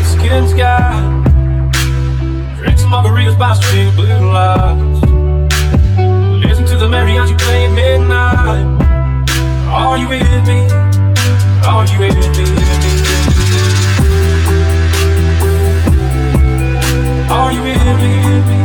Mexican sky. Drink some margaritas by string blue lights. Listen to the mariachi play at midnight. Are you with me? Are you with me? Are you with me?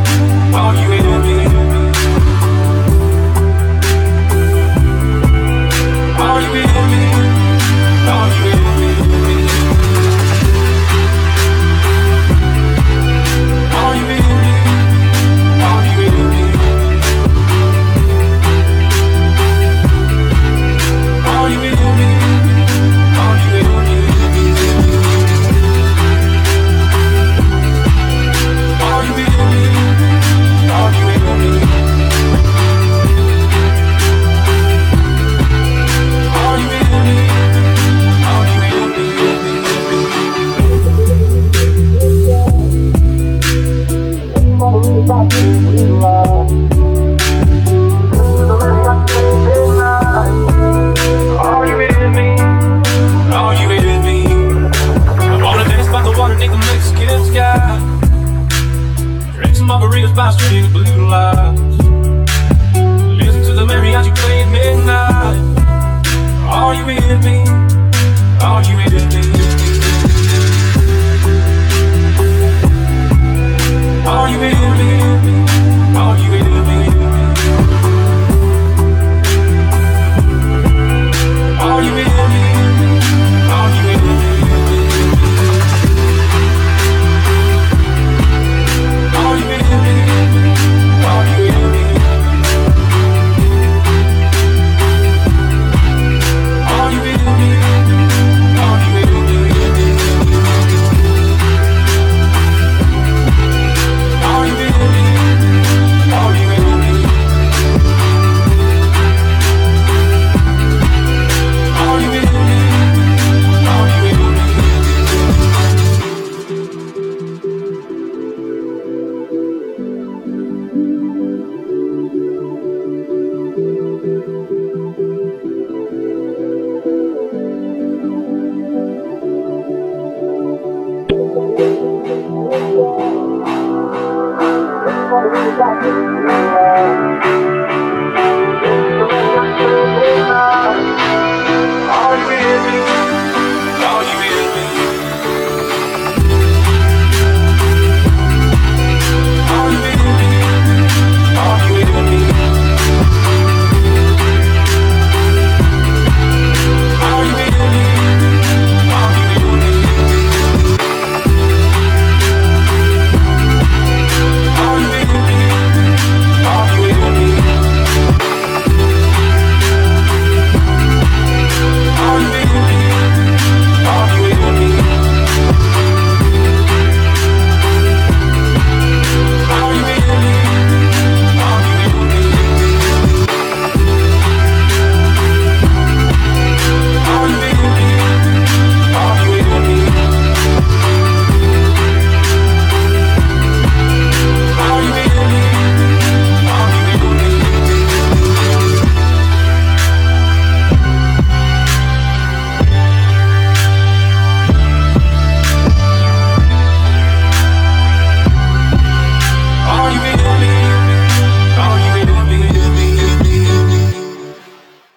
about you.